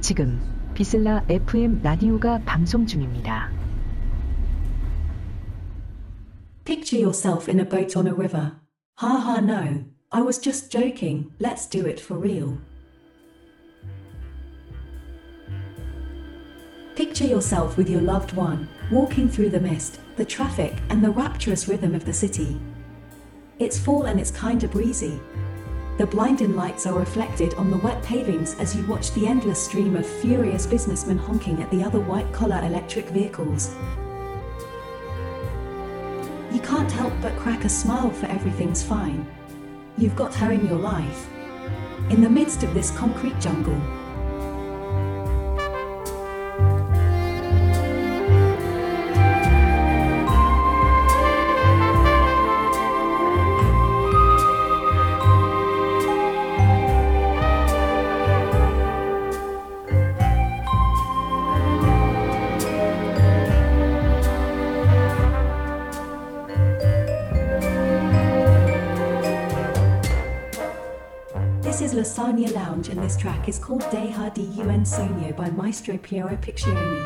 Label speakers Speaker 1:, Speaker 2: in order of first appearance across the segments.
Speaker 1: 지금 비슬라 FM 라디오가 방송 중입니다.
Speaker 2: Picture yourself in a boat on a river. Ha ha no, I was just joking, let's do it for real. Picture yourself with your loved one, walking through the mist, the traffic, and the rapturous rhythm of the city. It's fall and it's kinda breezy. The blinding lights are reflected on the wet pavings as you watch the endless stream of furious businessmen honking at the other white collar electric vehicles. You can't help but crack a smile for everything's fine. You've got her in your life. In the midst of this concrete jungle. This Lounge and this track is called Deja di Un Sogno by Maestro Piero Piccioni.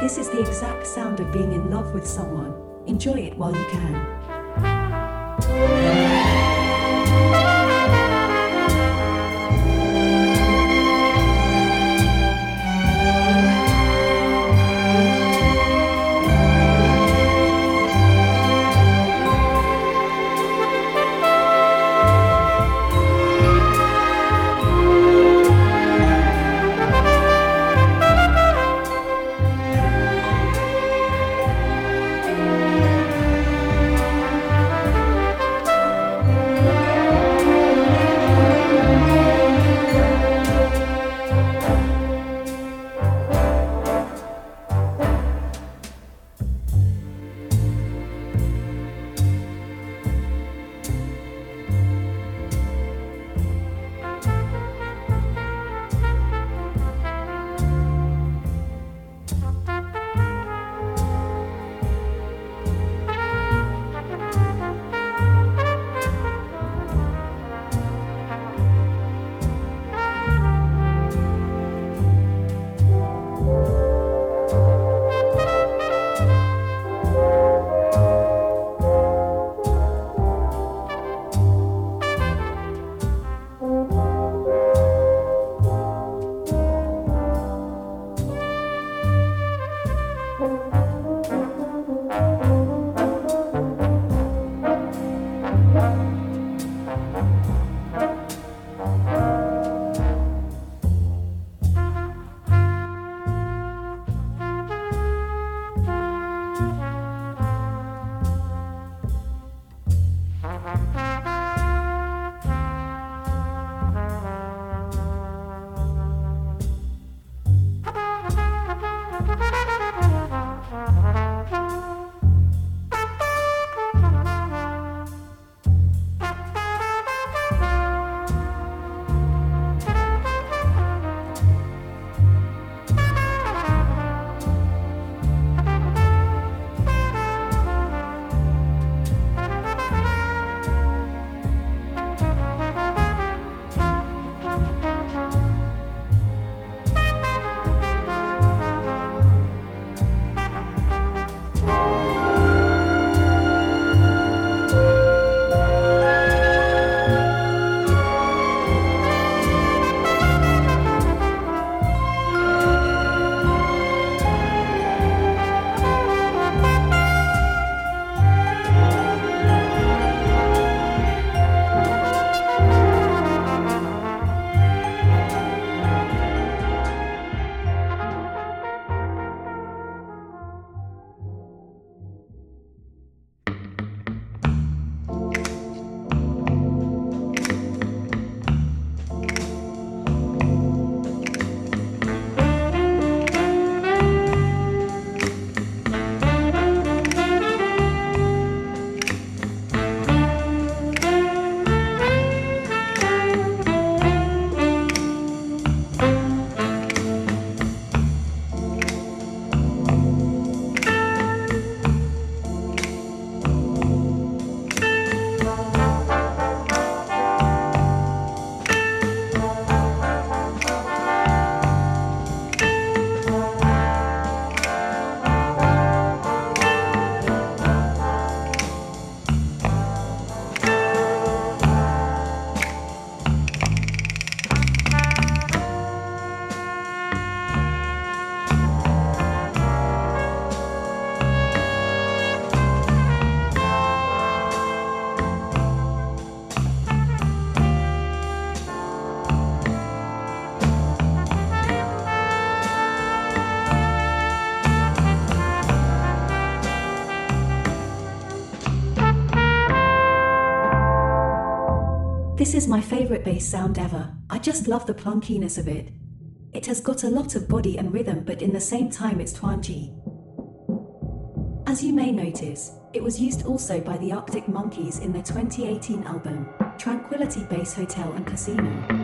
Speaker 2: This is the exact sound of being in love with someone. Enjoy it while you can. This is my favorite bass sound ever. I just love the plunkiness of it. It has got a lot of body and rhythm, but in the same time, it's twangy. As you may notice, it was used also by the Arctic Monkeys in their 2018 album, Tranquility Base Hotel and Casino.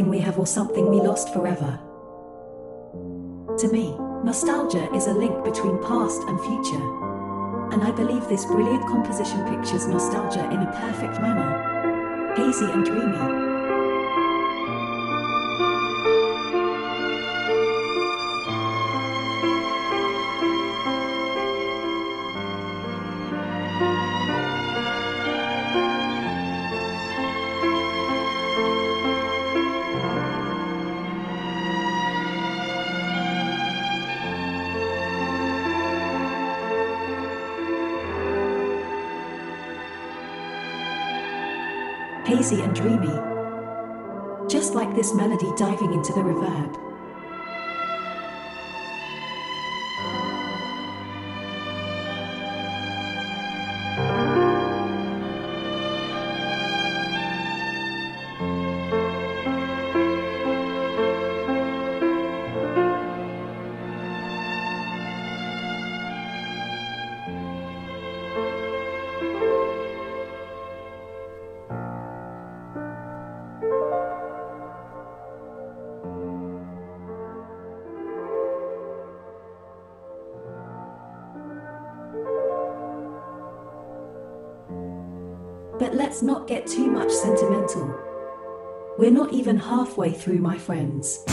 Speaker 2: Something we have or something we lost forever? To me, nostalgia is a link between past and future. And I believe this brilliant composition pictures nostalgia in a perfect manner. Hazy and dreamy. And dreamy. Just like this melody diving into the reverb. Let's not get too much sentimental. We're not even halfway through, my friends.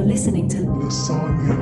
Speaker 3: You're listening to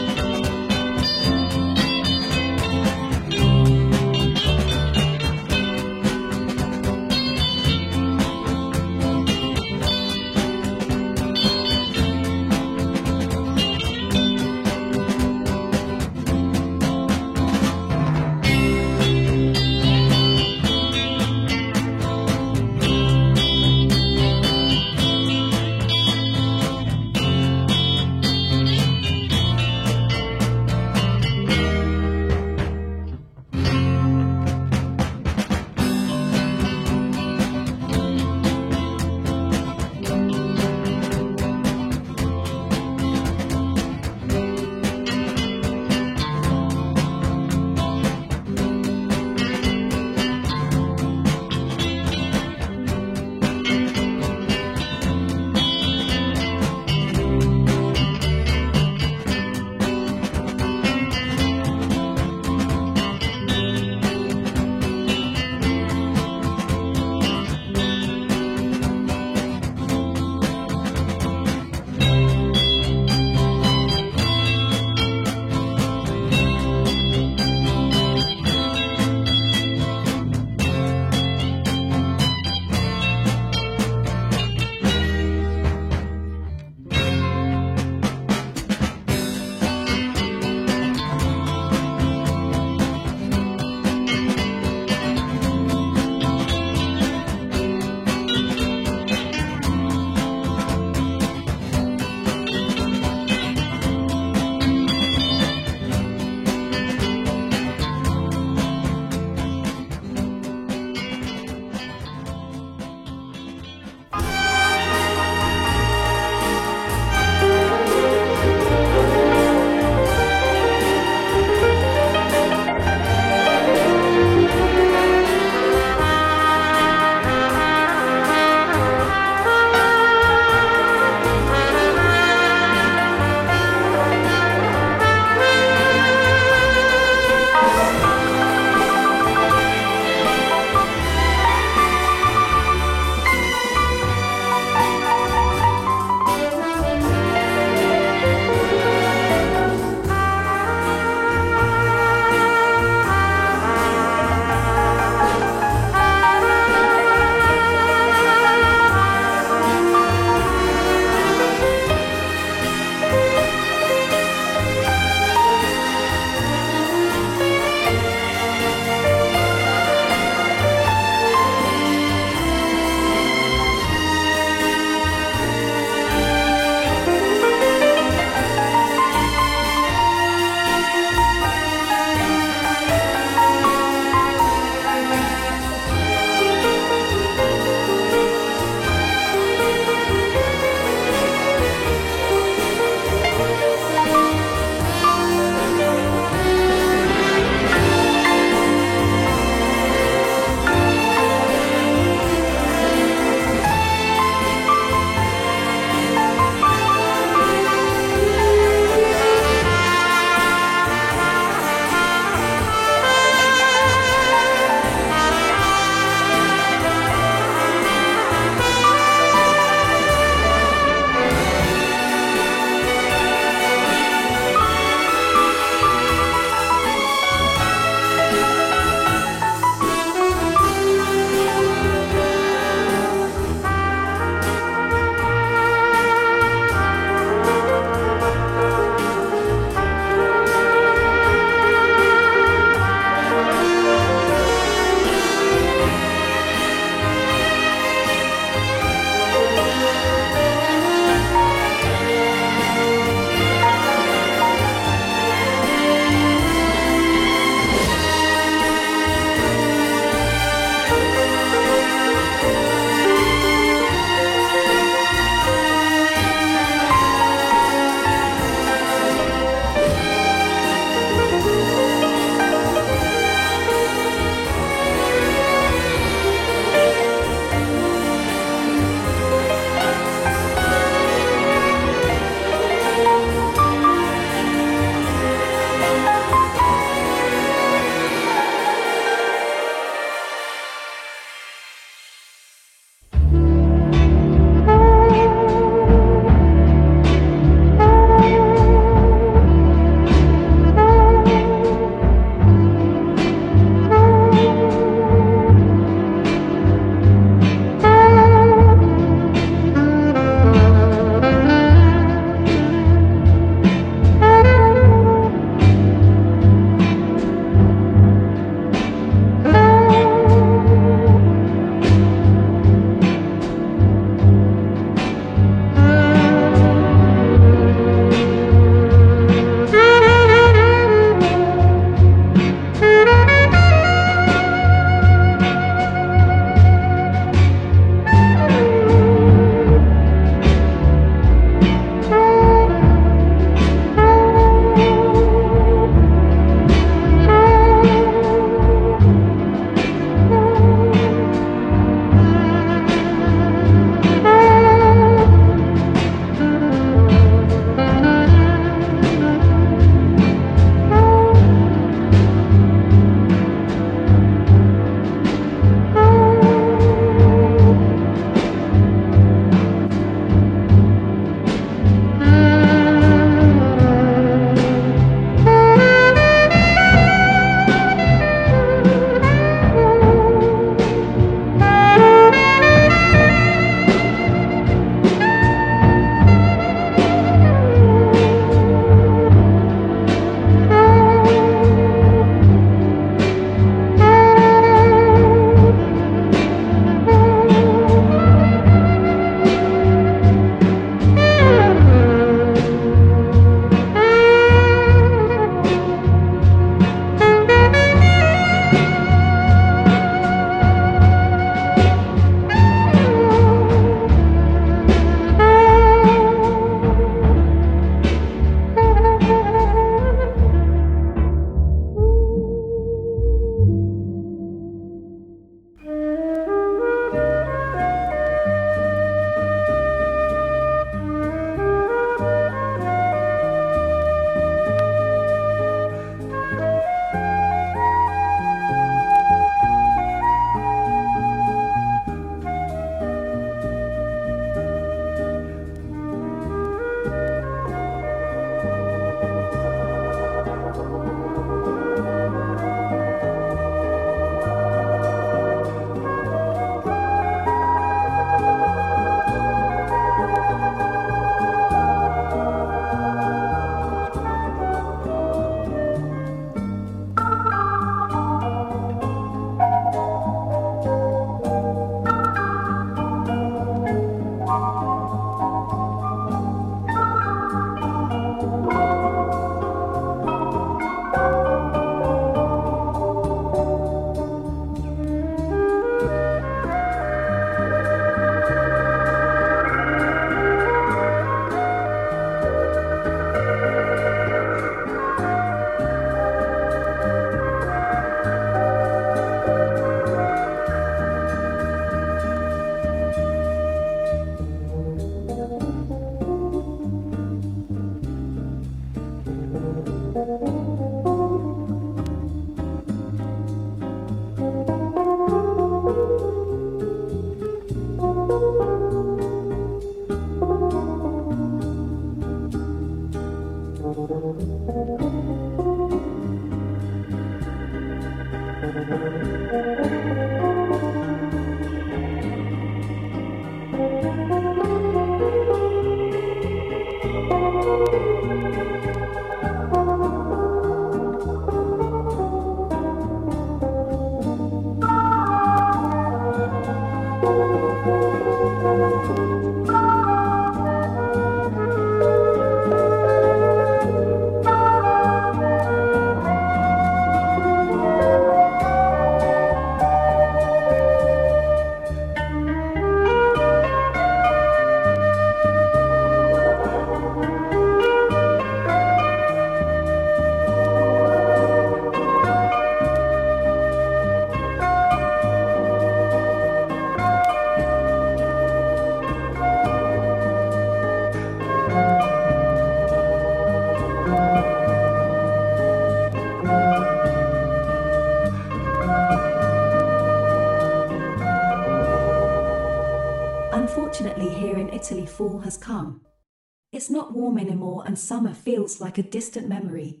Speaker 2: and summer feels like a distant memory.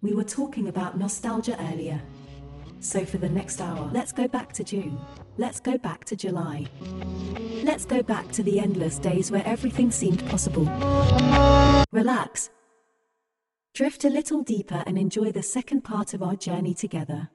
Speaker 2: We were talking about nostalgia earlier. So, for the next hour, let's go back to June. Let's go back to July. Let's go back to the endless days where everything seemed possible. Relax. Drift a little deeper and enjoy the second part of our journey together.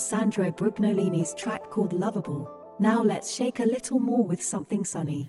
Speaker 2: Was Sandro Brugnolini's track called Lovable. Now let's shake a little more with something sunny.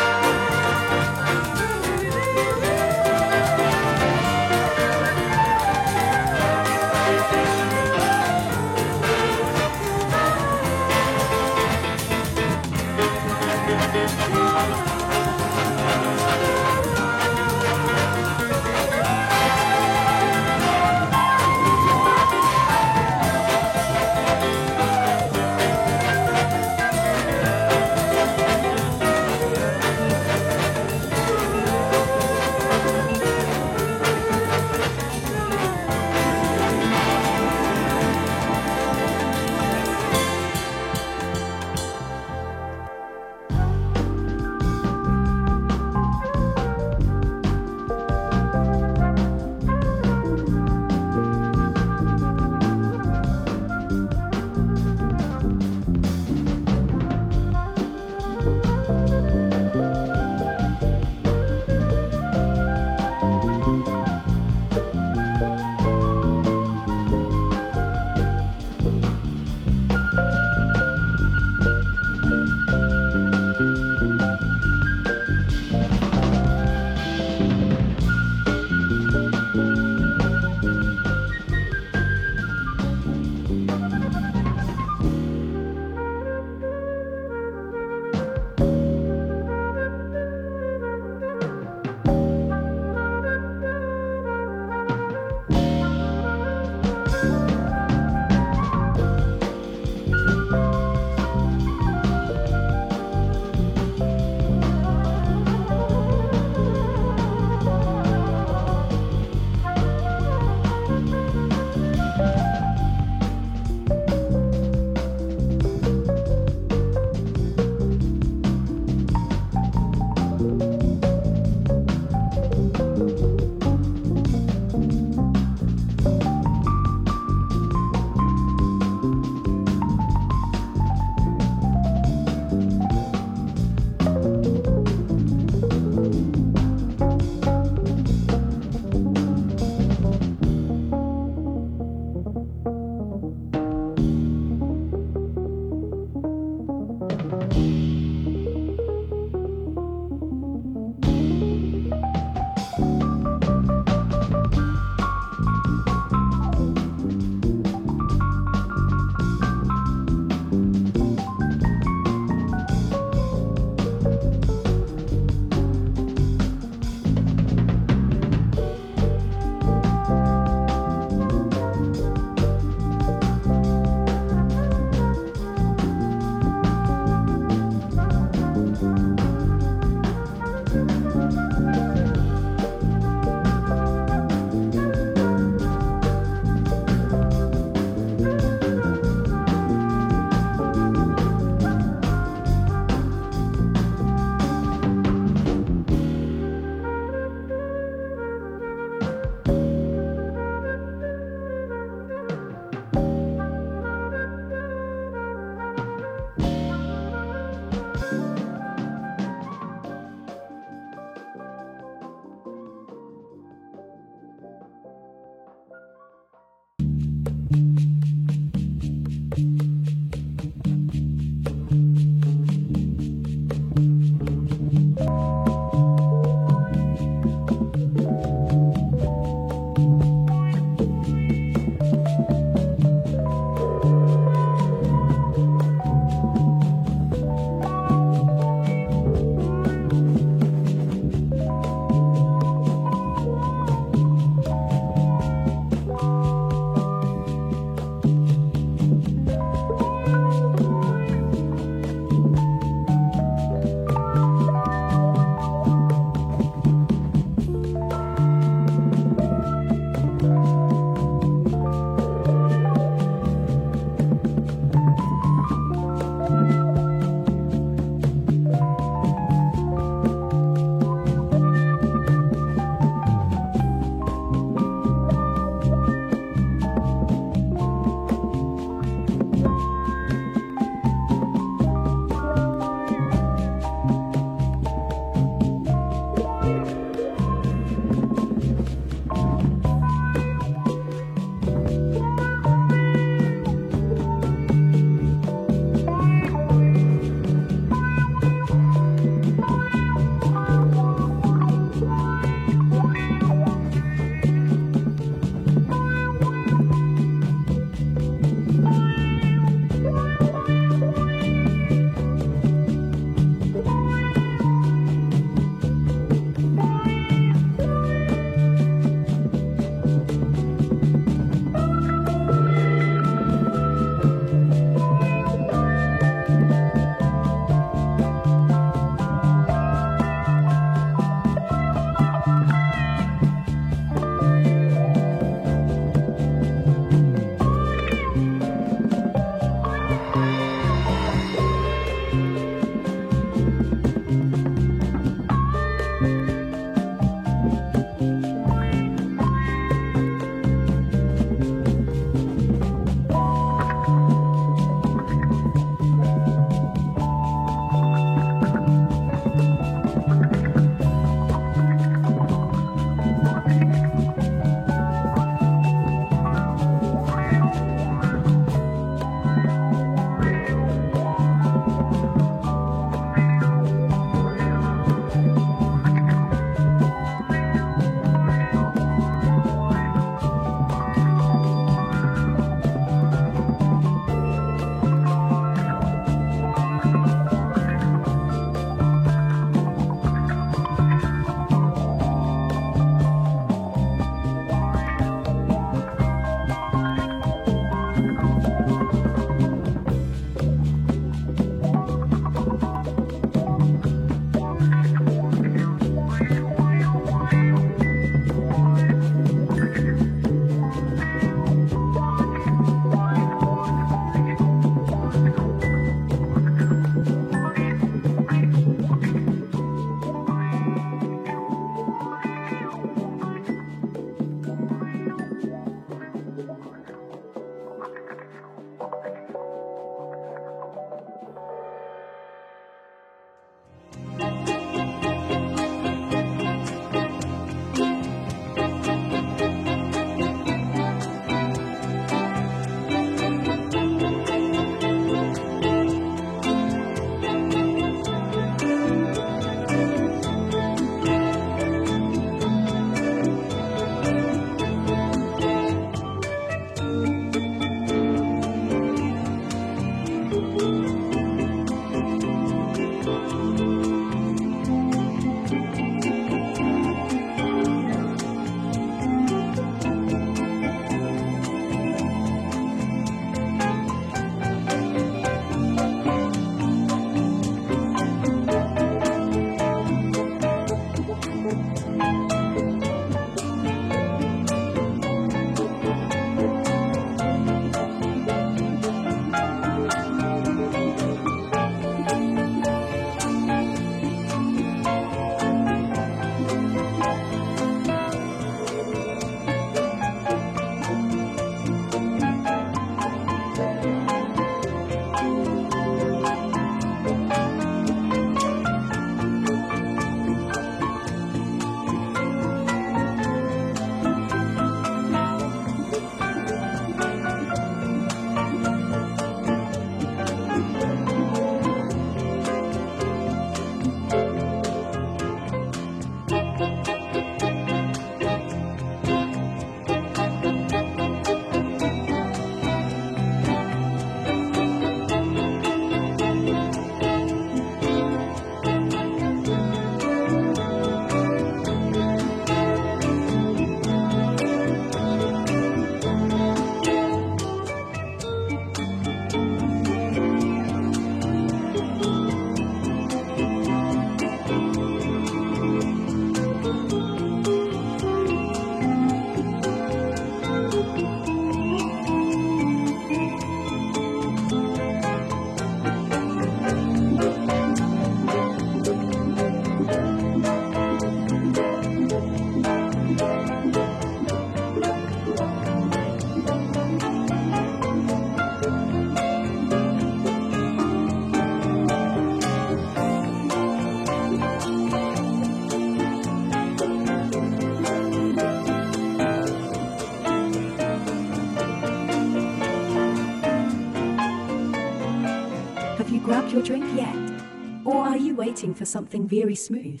Speaker 2: Waiting for something very smooth?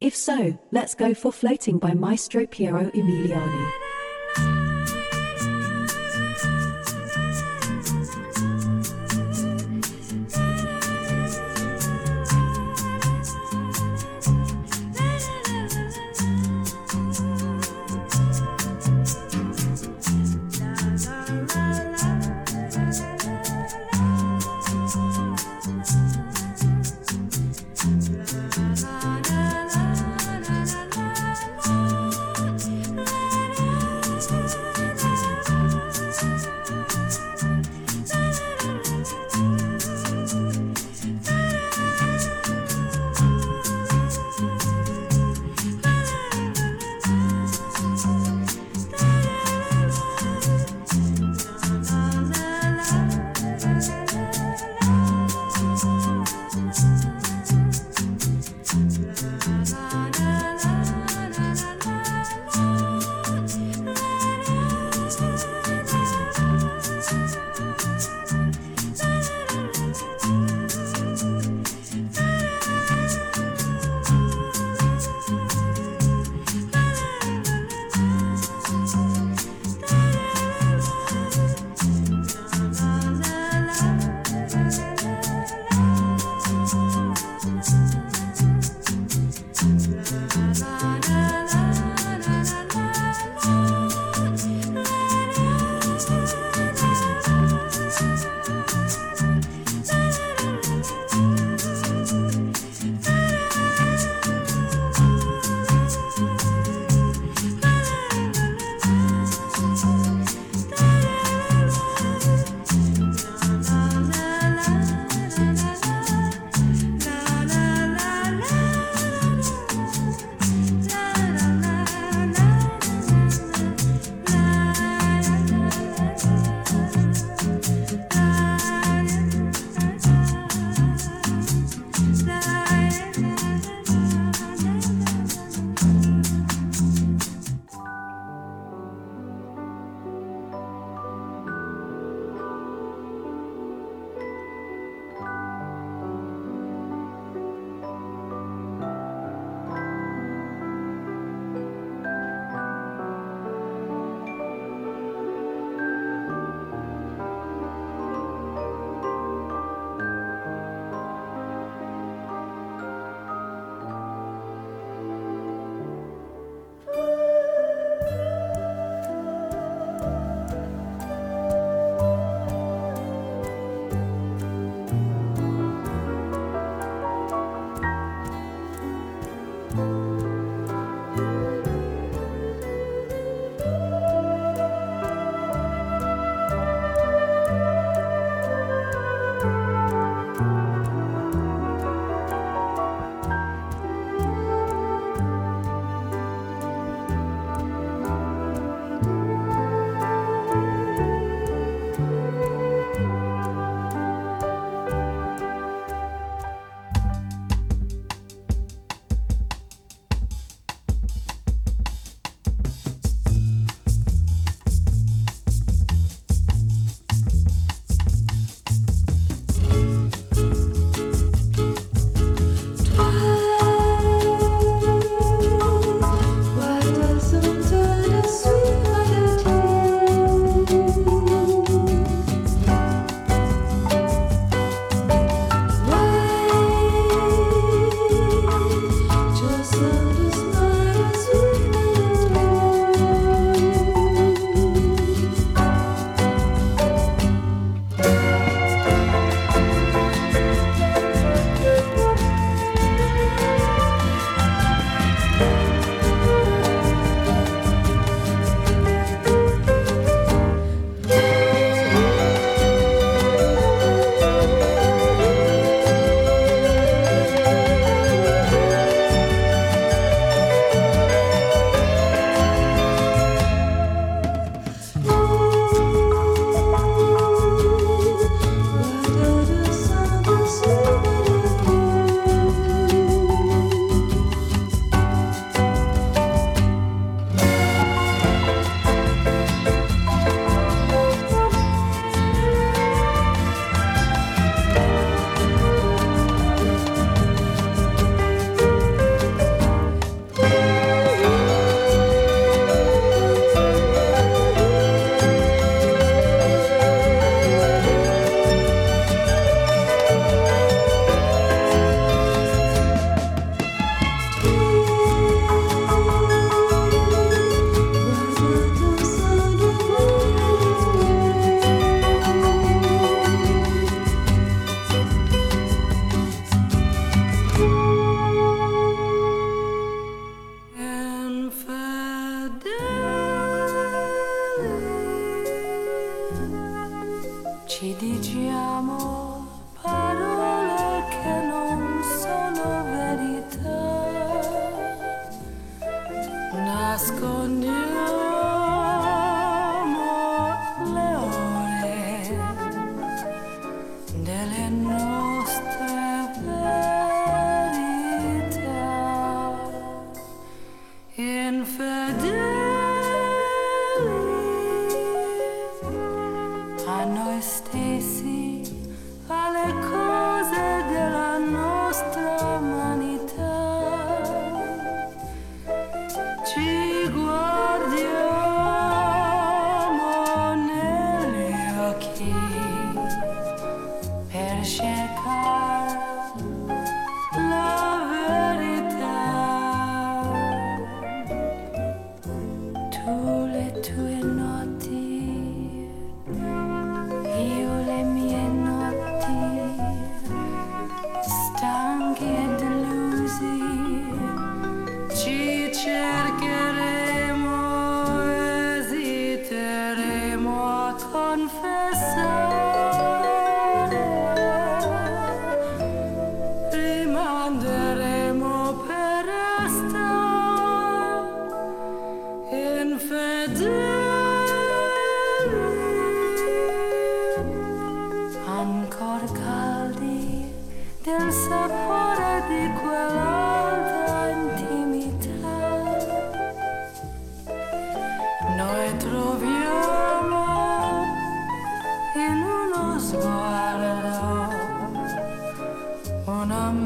Speaker 2: If so, let's go for Floating by Maestro Piero
Speaker 4: Umiliani.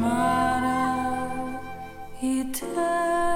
Speaker 4: Un'amara eternità.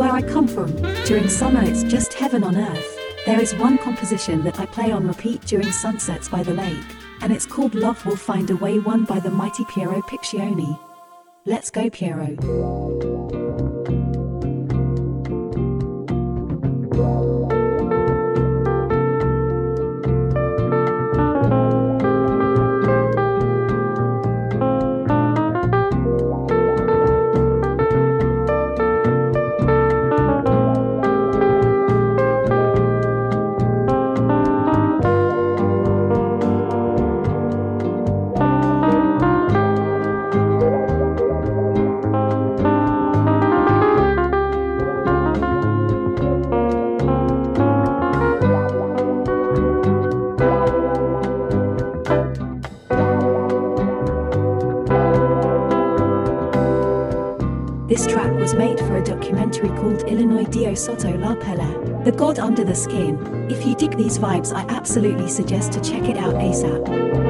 Speaker 2: Where I come from. During summer, it's just heaven on earth. There is one composition that I play on repeat during sunsets by the lake, and it's called Love Will Find a Way, one by the mighty Piero Piccioni. Let's go, Piero. The God Under the Skin. If you dig these vibes, I absolutely suggest to check it out ASAP.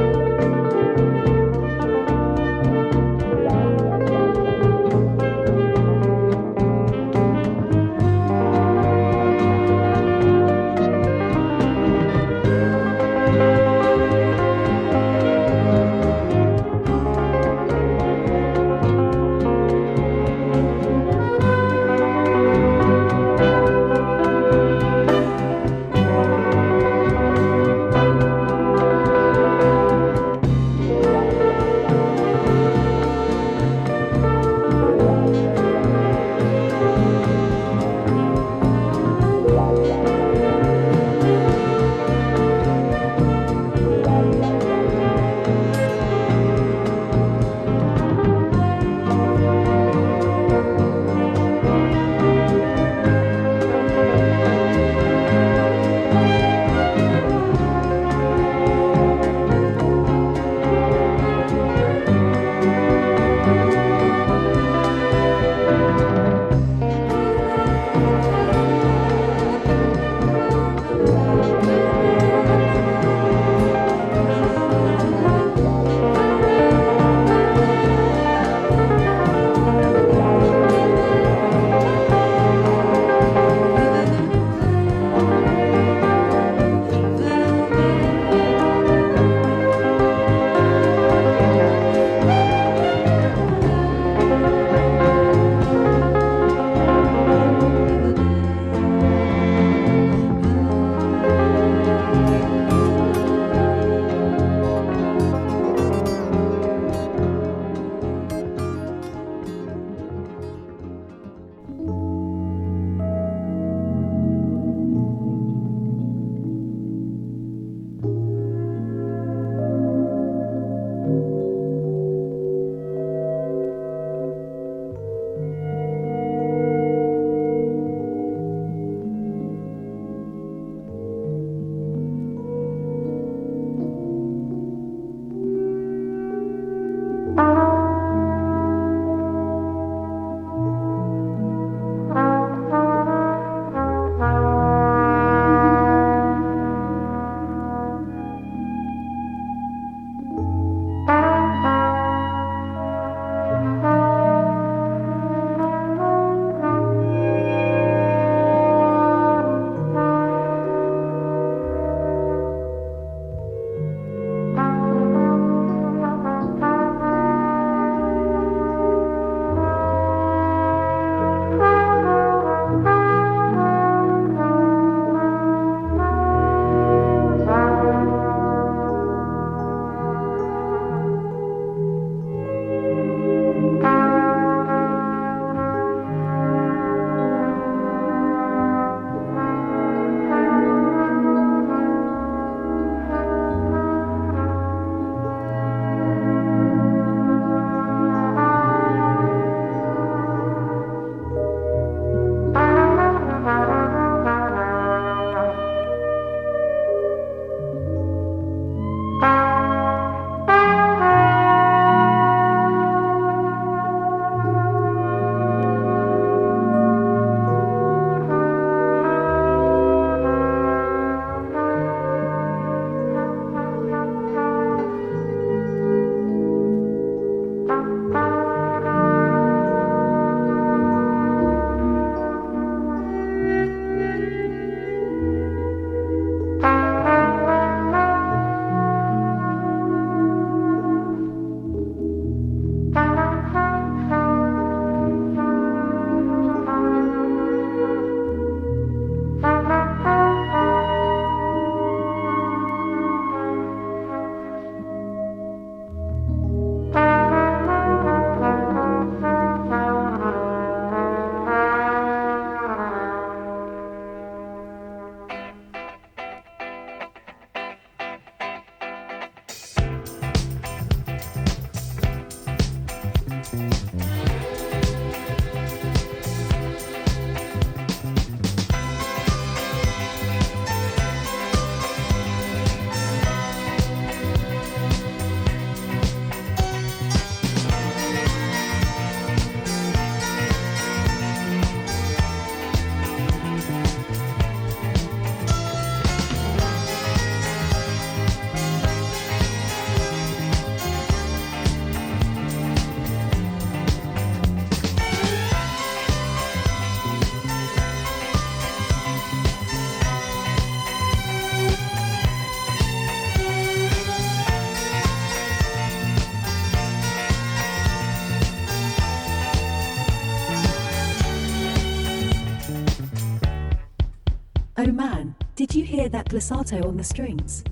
Speaker 5: glissato on the strings.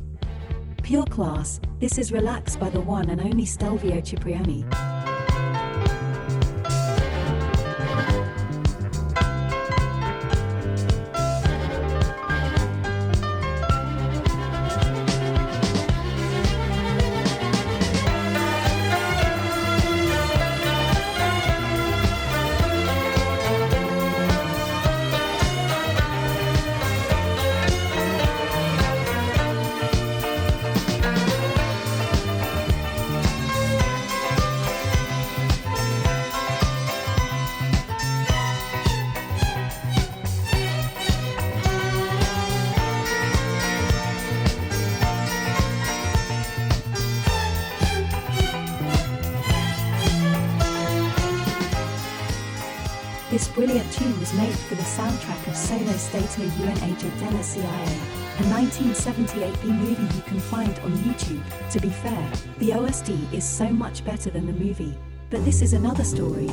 Speaker 5: Pure class, this is relaxed by the one and only Stelvio Cipriani. States new UN agent a 1978 B-movie you can find on YouTube. To be fair, the OST is so much better than the movie, but this is another story.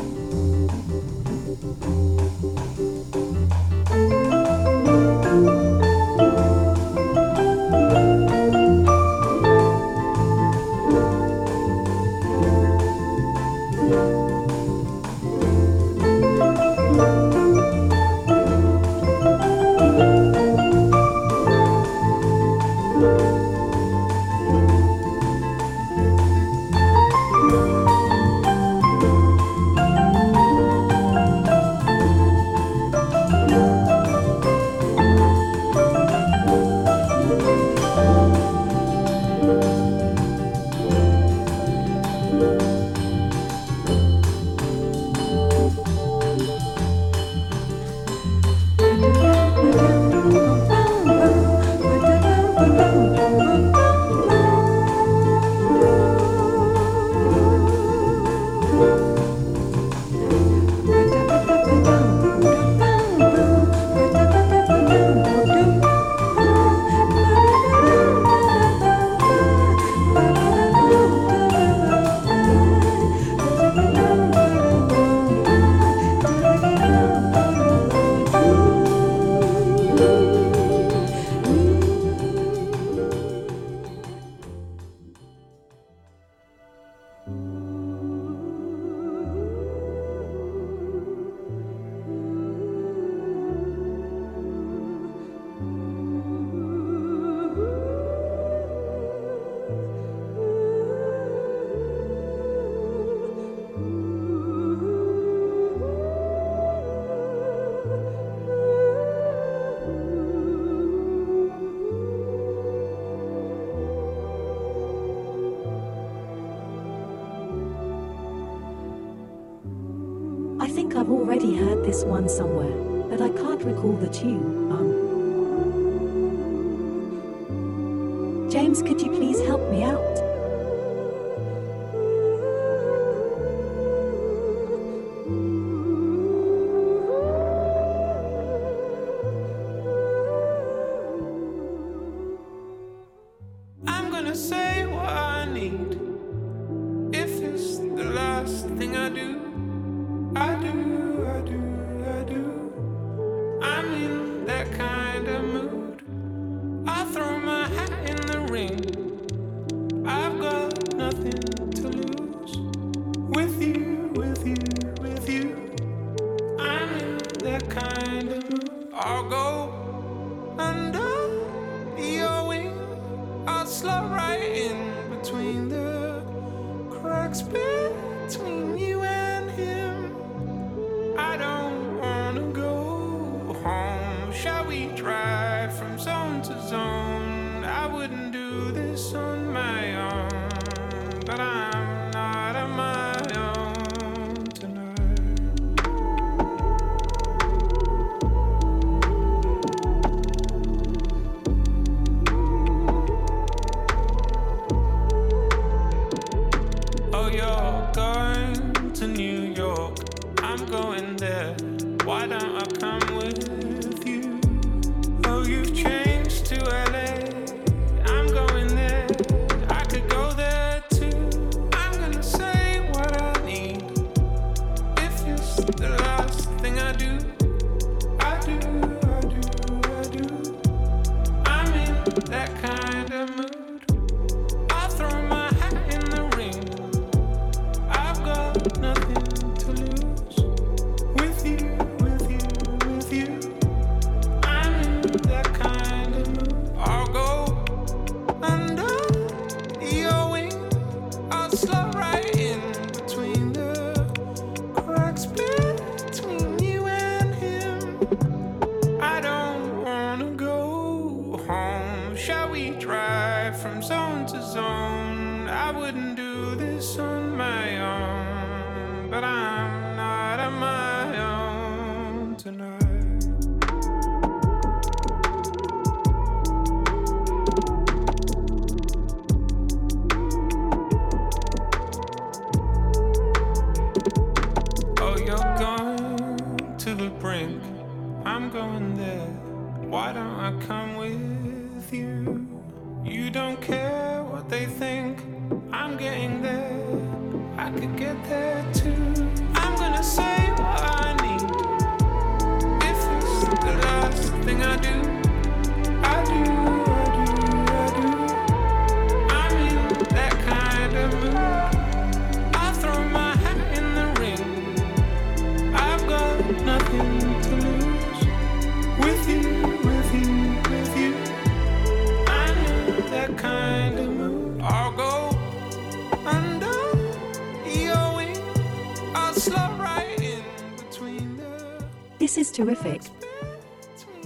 Speaker 5: terrific.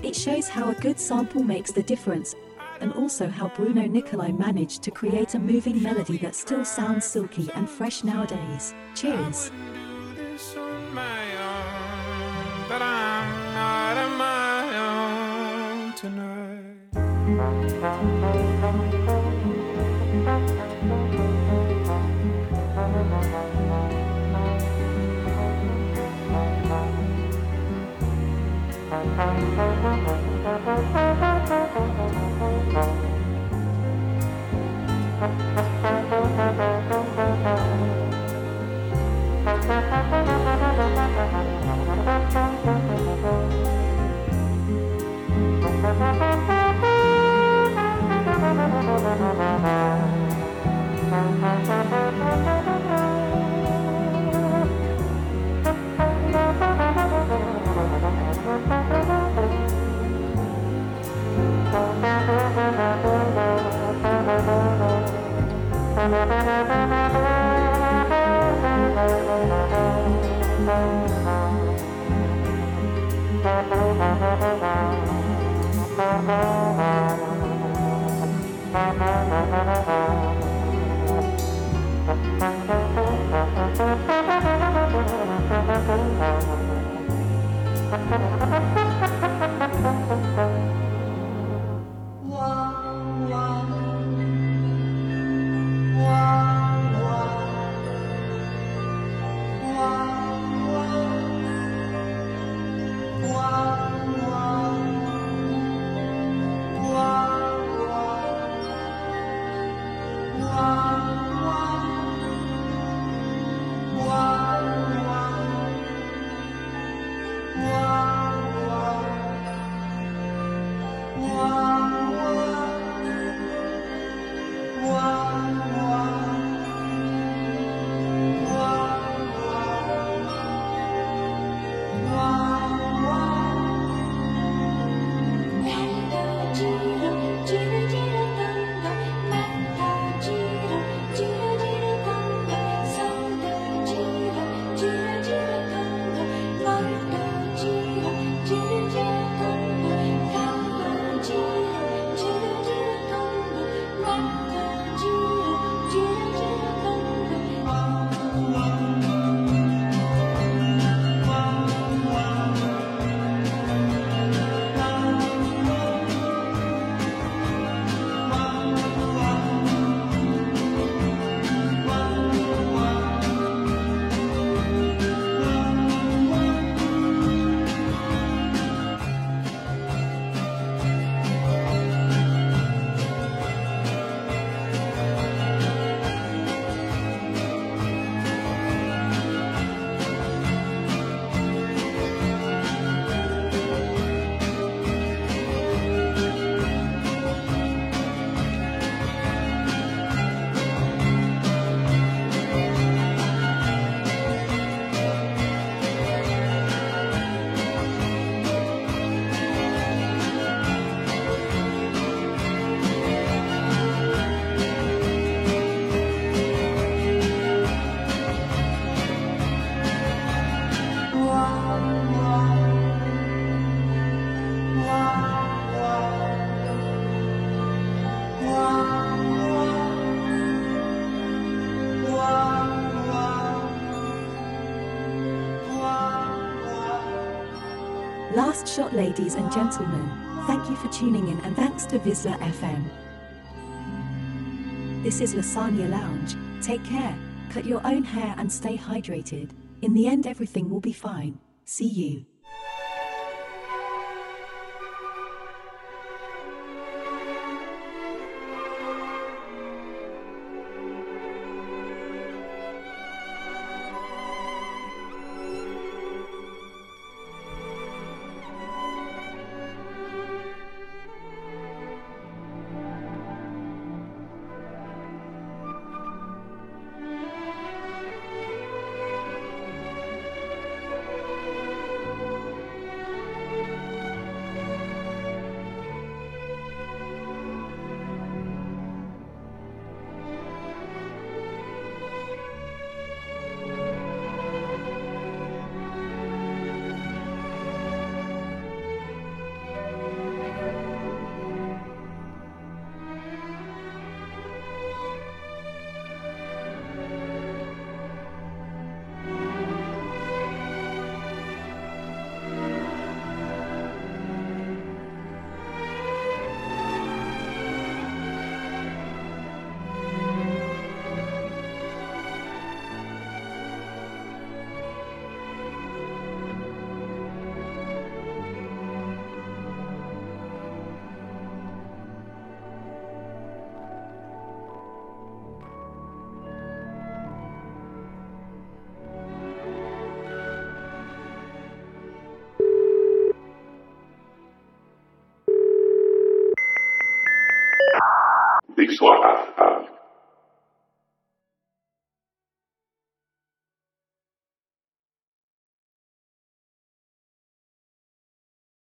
Speaker 5: It shows how a good sample makes the difference, and also how Bruno Nicolai managed to create a moving melody that still sounds silky and fresh nowadays. Cheers!
Speaker 2: Shot, ladies and gentlemen. Thank you for tuning in and thanks to VISLA FM. This is Lasagna Lounge. Take care, cut your own hair and stay hydrated. In the end, everything will be fine. See you.